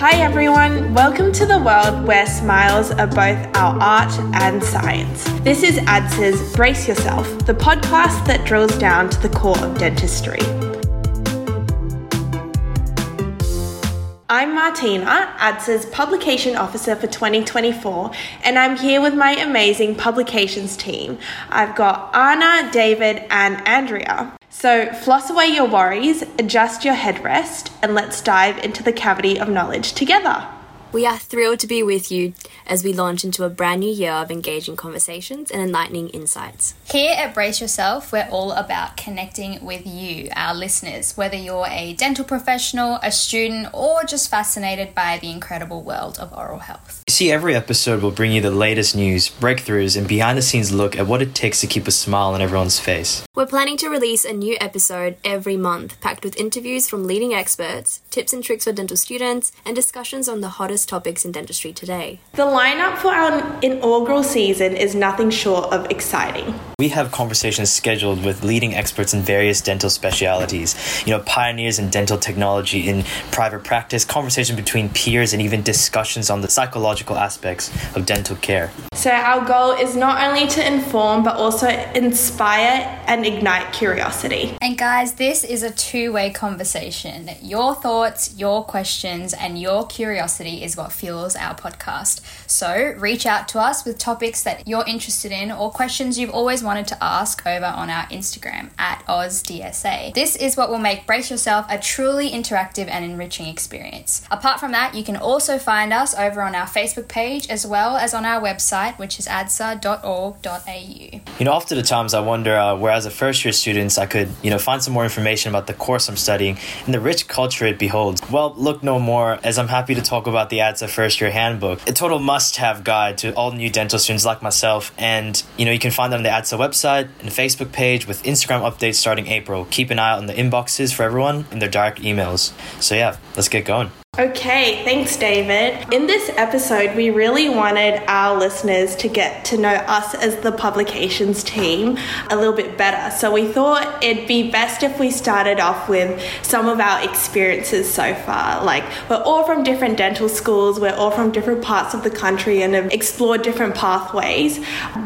Hi everyone, welcome to the world where smiles are both our art and science. This is ADSA's Brace Yourself, the podcast that drills down to the core of dentistry. I'm Martina, ADSA's Publication Officer for 2024, and I'm here with my amazing publications team. I've got Ana, David, and Andrea. So, floss away your worries, adjust your headrest, and let's dive into the cavity of knowledge together. We are thrilled to be with you as we launch into a brand new year of engaging conversations and enlightening insights. Here at Brace Yourself, we're all about connecting with you, our listeners, whether you're a dental professional, a student, or just fascinated by the incredible world of oral health. See, every episode will bring you the latest news, breakthroughs, and behind the scenes look at what it takes to keep a smile on everyone's face. We're planning to release a new episode every month, packed with interviews from leading experts, tips and tricks for dental students, and discussions on the hottest topics in dentistry today. The lineup for our inaugural season is nothing short of exciting. We have conversations scheduled with leading experts in various dental specialities, you know, pioneers in dental technology in private practice, conversation between peers, and even discussions on the psychological aspects of dental care. So, our goal is not only to inform but also inspire and ignite curiosity. And guys, this is a two way conversation. Your thoughts, your questions, and your curiosity is what fuels our podcast. So, reach out to us with topics that you're interested in or questions you've always wanted to ask over on our Instagram at OzDSA. This is what will make Brace Yourself a truly interactive and enriching experience. Apart from that, you can also find us over on our Facebook page as well as on our website, which is adsa.org.au. You know, often the times I wonder uh, where, as a first year student, I could, you know, find some more information about the course I'm studying and the rich culture it beholds. Well, look no more, as I'm happy to talk about the ADSA first year handbook, a total must have guide to all new dental students like myself. And, you know, you can find them on the ADSA website and Facebook page with Instagram updates starting April. Keep an eye out on the inboxes for everyone in their direct emails. So, yeah, let's get going. Okay, thanks, David. In this episode, we really wanted our listeners to get to know us as the publications team a little bit better. So, we thought it'd be best if we started off with some of our experiences so far. Like, we're all from different dental schools, we're all from different parts of the country and have explored different pathways.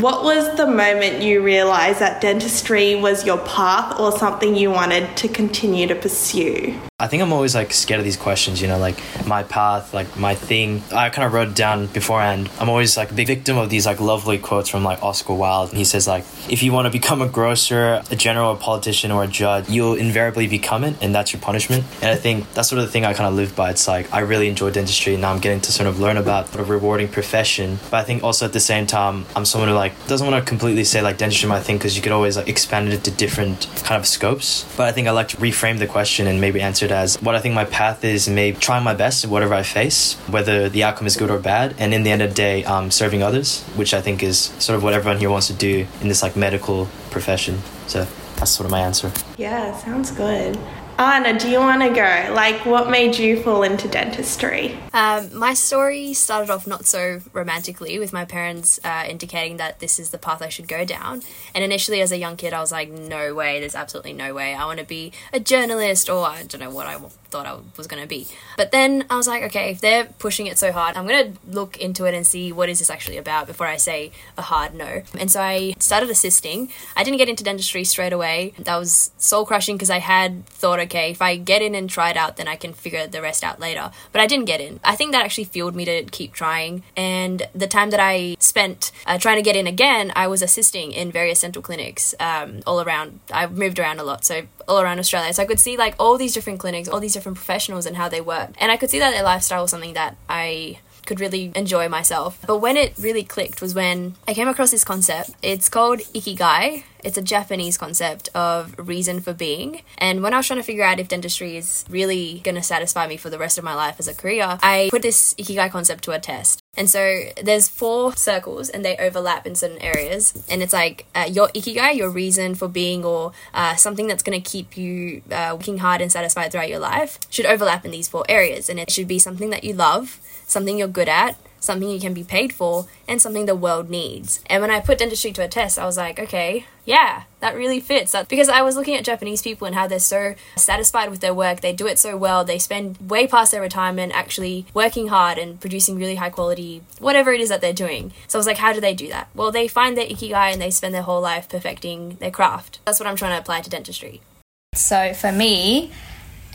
What was the moment you realized that dentistry was your path or something you wanted to continue to pursue? I think I'm always like scared of these questions, you know, like my path, like my thing. I kind of wrote it down beforehand. I'm always like a big victim of these like lovely quotes from like Oscar Wilde. And He says like, if you want to become a grocer, a general, a politician, or a judge, you'll invariably become it, and that's your punishment. And I think that's sort of the thing I kind of live by. It's like I really enjoy dentistry, and now I'm getting to sort of learn about a rewarding profession. But I think also at the same time, I'm someone who like doesn't want to completely say like dentistry my thing because you could always like expand it to different kind of scopes. But I think I like to reframe the question and maybe answer it as what I think my path is, maybe trying my best at whatever I face, whether the outcome is good or bad. And in the end of the day, um, serving others, which I think is sort of what everyone here wants to do in this like medical profession. So that's sort of my answer. Yeah, sounds good. Ana, do you want to go? Like, what made you fall into dentistry? Um, my story started off not so romantically, with my parents uh, indicating that this is the path I should go down. And initially, as a young kid, I was like, no way, there's absolutely no way. I want to be a journalist, or I don't know what I thought I was going to be. But then I was like, okay, if they're pushing it so hard, I'm going to look into it and see what is this actually about before I say a hard no. And so I started assisting. I didn't get into dentistry straight away. That was soul crushing because I had thought, okay, if I get in and try it out, then I can figure the rest out later. But I didn't get in. I think that actually fueled me to keep trying. And the time that I spent uh, trying to get in again, I was assisting in various dental clinics um, all around. I moved around a lot, so all around Australia. So I could see like all these different clinics, all these different professionals and how they work. And I could see that their lifestyle was something that I could really enjoy myself. But when it really clicked was when I came across this concept. It's called Ikigai. It's a Japanese concept of reason for being. And when I was trying to figure out if dentistry is really going to satisfy me for the rest of my life as a career, I put this Ikigai concept to a test. And so there's four circles and they overlap in certain areas. And it's like uh, your ikigai, your reason for being, or uh, something that's going to keep you uh, working hard and satisfied throughout your life, should overlap in these four areas. And it should be something that you love, something you're good at, something you can be paid for, and something the world needs. And when I put dentistry to a test, I was like, okay, yeah, that really fits. Because I was looking at Japanese people and how they're so satisfied with their work, they do it so well, they spend way past their retirement actually working hard and producing really high quality whatever it is that they're doing. So I was like, how do they do that? Well, they find their ikigai and they spend their whole life perfecting their craft. That's what I'm trying to apply to dentistry. So for me,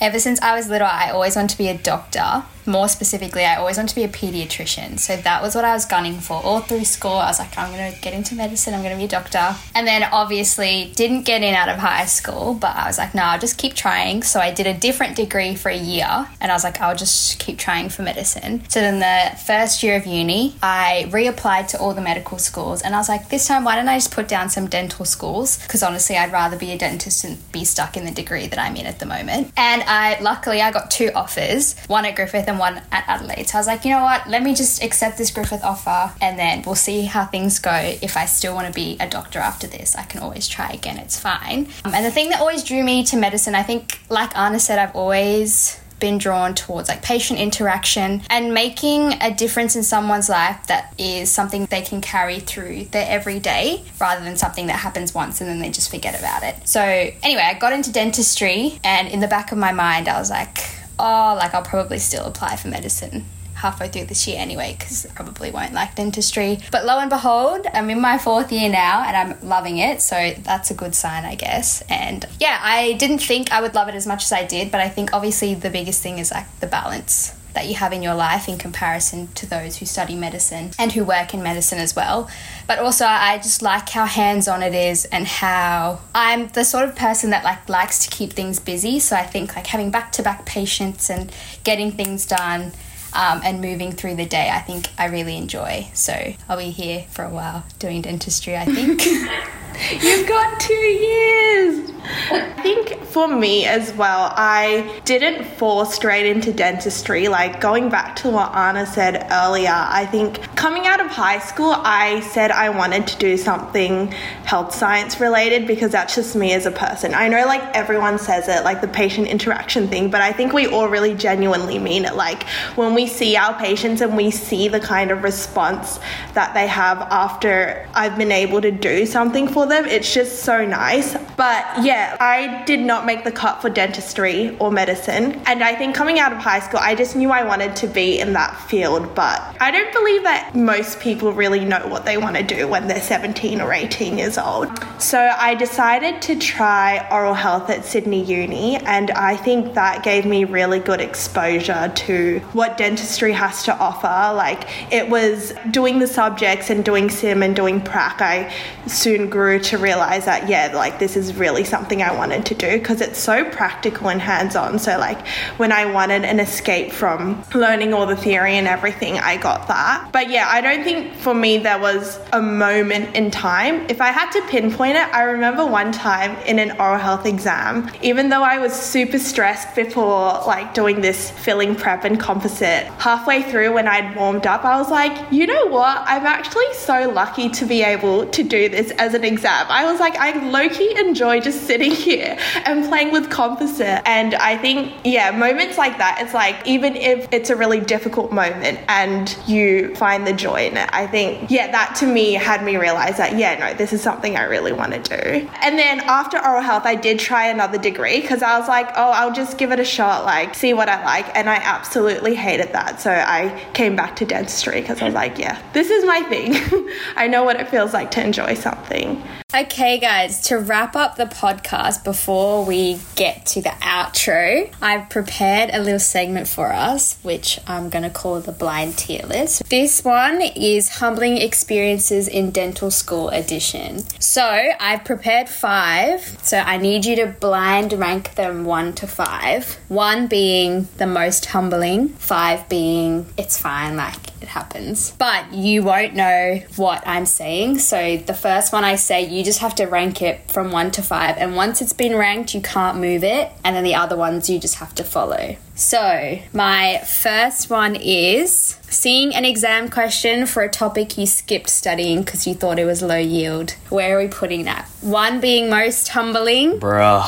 ever since I was little, I always wanted to be a doctor more specifically, I always wanted to be a pediatrician. So that was what I was gunning for all through school. I was like, I'm going to get into medicine, I'm going to be a doctor. And then obviously didn't get in out of high school, but I was like, no, I'll just keep trying. So I did a different degree for a year and I was like, I'll just keep trying for medicine. So then the first year of uni, I reapplied to all the medical schools and I was like, this time, why don't I just put down some dental schools? Because honestly, I'd rather be a dentist and be stuck in the degree that I'm in at the moment. And I luckily I got two offers, one at Griffith and one at Adelaide. So I was like, you know what, let me just accept this Griffith offer and then we'll see how things go. If I still want to be a doctor after this, I can always try again, it's fine. Um, and the thing that always drew me to medicine, I think, like Ana said, I've always been drawn towards like patient interaction and making a difference in someone's life that is something they can carry through their everyday rather than something that happens once and then they just forget about it. So, anyway, I got into dentistry and in the back of my mind, I was like, oh, like I'll probably still apply for medicine halfway through this year anyway because I probably won't like dentistry. But lo and behold, I'm in my fourth year now and I'm loving it. So that's a good sign, I guess. And yeah, I didn't think I would love it as much as I did, but I think obviously the biggest thing is like the balance that you have in your life in comparison to those who study medicine and who work in medicine as well. But also I just like how hands-on it is and how I'm the sort of person that like likes to keep things busy. So I think like having back-to-back patients and getting things done um, and moving through the day, I think I really enjoy. So I'll be here for a while doing dentistry, I think. You've got two years. For me as well, I didn't fall straight into dentistry. Like going back to what Ana said earlier, I think coming out of high school, I said I wanted to do something health science related because that's just me as a person. I know like everyone says it, like the patient interaction thing, but I think we all really genuinely mean it. Like when we see our patients and we see the kind of response that they have after I've been able to do something for them, it's just so nice. But yeah, I did not make the cut for dentistry or medicine. And I think coming out of high school, I just knew I wanted to be in that field. But I don't believe that most people really know what they want to do when they're 17 or 18 years old. So I decided to try oral health at Sydney Uni. And I think that gave me really good exposure to what dentistry has to offer. Like it was doing the subjects and doing sim and doing prac. I soon grew to realize that, yeah, like this is really something I wanted to do because it's so practical and hands on. So, like, when I wanted an escape from learning all the theory and everything, I got that. But yeah, I don't think for me there was a moment in time. If I had to pinpoint it, I remember one time in an oral health exam, even though I was super stressed before like doing this filling prep and composite, halfway through when I'd warmed up, I was like, you know what? I'm actually so lucky to be able to do this as an exam. I was like, I low key enjoy just sitting here and playing with composite. And I think, yeah, moments like that, it's like, even if it's a really difficult moment and you find the joy in it, I think, yeah, that to me had me realize that, yeah, no, this is something I really want to do. And then after oral health, I did try another degree because I was like, oh, I'll just give it a shot, like, see what I like. And I absolutely hated that. So I came back to dentistry because I was like, yeah, this is my thing. I know what it feels like to enjoy something. Okay, guys, to wrap up the podcast before we get to the outro, I've prepared a little segment for us, which I'm going to call the blind tier list. This one is Humbling Experiences in Dental School Edition. So I've prepared five, so I need you to blind rank them one to five. One being the most humbling, five being it's fine, like it happens. But you won't know what I'm saying. So the first one I say, you just have to rank it from one to five. And once it's been ranked, you can't move it. And then the other ones you just have to follow. So, my first one is seeing an exam question for a topic you skipped studying because you thought it was low yield. Where are we putting that? One being most humbling. Bruh.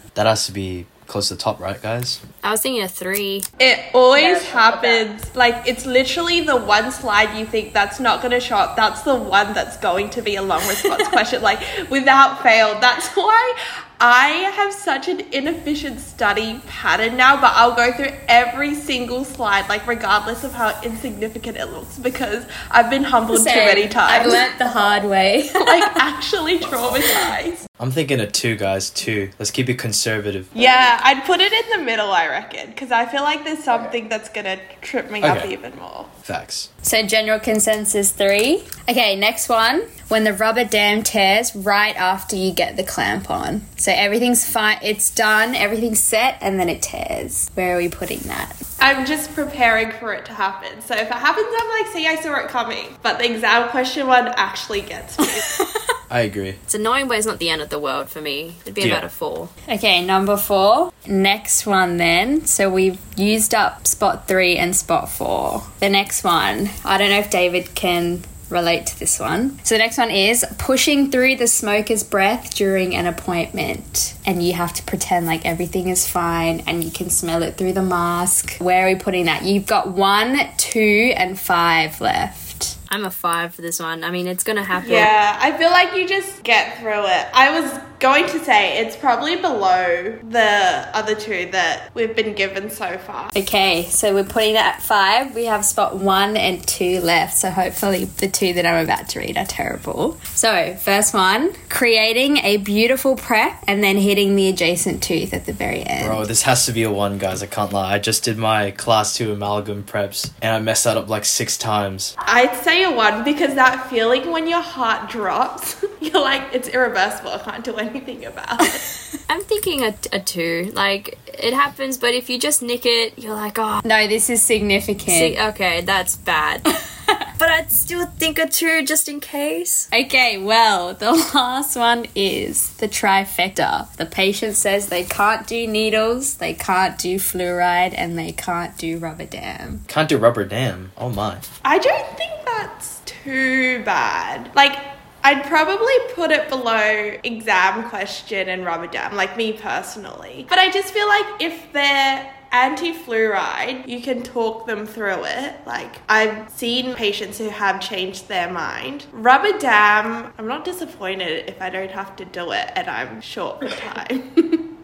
that has to be close to the top, right, guys? I was thinking a three. It always Yeah, it's not bad. happens. Like it's literally the one slide you think that's not going to show up. That's the one that's going to be a long response question. Like without fail. That's why I have such an inefficient study pattern now. But I'll go through every single slide, like regardless of how insignificant it looks, because I've been humbled too many times. I've times. learnt the hard way. like actually traumatized. I'm thinking a two, guys. Two. Let's keep it conservative. Yeah, I'd put it in the middle, I reckon, because I feel like there's something that's gonna trip me up even more. Facts. So general consensus three. Okay, next one. When the rubber dam tears right after you get the clamp on. So everything's fine, it's done, everything's set, and then it tears. Where are we putting that? I'm just preparing for it to happen. So if it happens, I'm like, see, I saw it coming. But the exam question one actually gets me. I agree. It's annoying, but it's not the end of the world for me. It'd be Yeah. about a four. Okay, number four. Next one then. So we've used up spot three and spot four. The next one. I don't know if David can relate to this one. So the next one is pushing through the smoker's breath during an appointment. And you have to pretend like everything is fine and you can smell it through the mask. Where are we putting that? You've got one, two, and five left. I'm a five for this one. I mean, it's gonna happen. yeah, I feel like you just get through it. I was going to say it's probably below the other two that we've been given so far. Okay, so we're putting that at five. We have spot one and two left. So hopefully the two that I'm about to read are terrible. So, first one creating a beautiful prep and then hitting the adjacent tooth at the very end. Bro, this has to be a one, guys. I can't lie. I just did my class two amalgam preps and I messed that up like six times. I'd say a one because that feeling when your heart drops, you're like, it's irreversible. I can't do anything about it. I'm thinking a, a two. Like, it happens, but if you just nick it, you're like, oh, No, this is significant. see, okay, that's bad. but I'd still think a two just in case. Okay, well, the last one is the trifecta. The patient says they can't do needles, they can't do fluoride, and they can't do rubber dam. Can't do rubber dam. Oh my. I don't think that's too bad. Like, I'd probably put it below exam question and rubber dam, like me personally. But I just feel like if they're anti fluoride, you can talk them through it. Like, I've seen patients who have changed their mind. Rubber dam, I'm not disappointed if I don't have to do it and I'm short for time.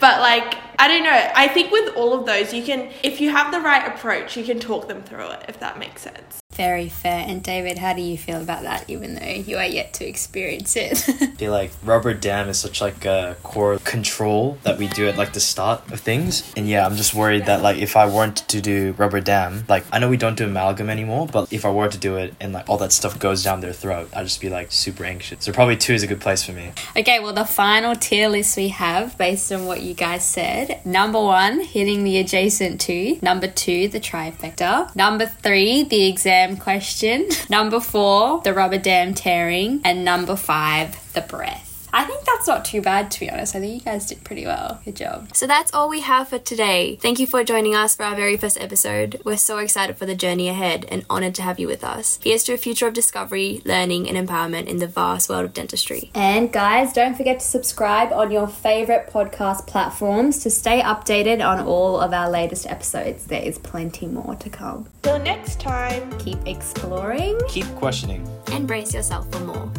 But like, I don't know. I think with all of those, you can, if you have the right approach, you can talk them through it, if that makes sense. Very fair. And David, how do you feel about that, even though you are yet to experience it? feel like rubber dam is such like a core control that we do at like the start of things and yeah i'm just worried that like if i weren't to do rubber dam like i know we don't do amalgam anymore but if i were to do it and like all that stuff goes down their throat i'd just be like super anxious so probably two is a good place for me okay, well, the final tier list we have, based on what you guys said number one, hitting the adjacent tooth. Number two, the trifecta. Number three, the exam question. Number four, the rubber dam tearing. And number five, the breath. I think that's not too bad, to be honest. I think you guys did pretty well. Good job. So that's all we have for today. Thank you for joining us for our very first episode. We're so excited for the journey ahead and honored to have you with us. Here's to a future of discovery, learning, and empowerment in the vast world of dentistry. And guys, don't forget to subscribe on your favorite podcast platforms to stay updated on all of our latest episodes. There is plenty more to come. Till next time. Keep exploring. keep questioning And brace yourself for more.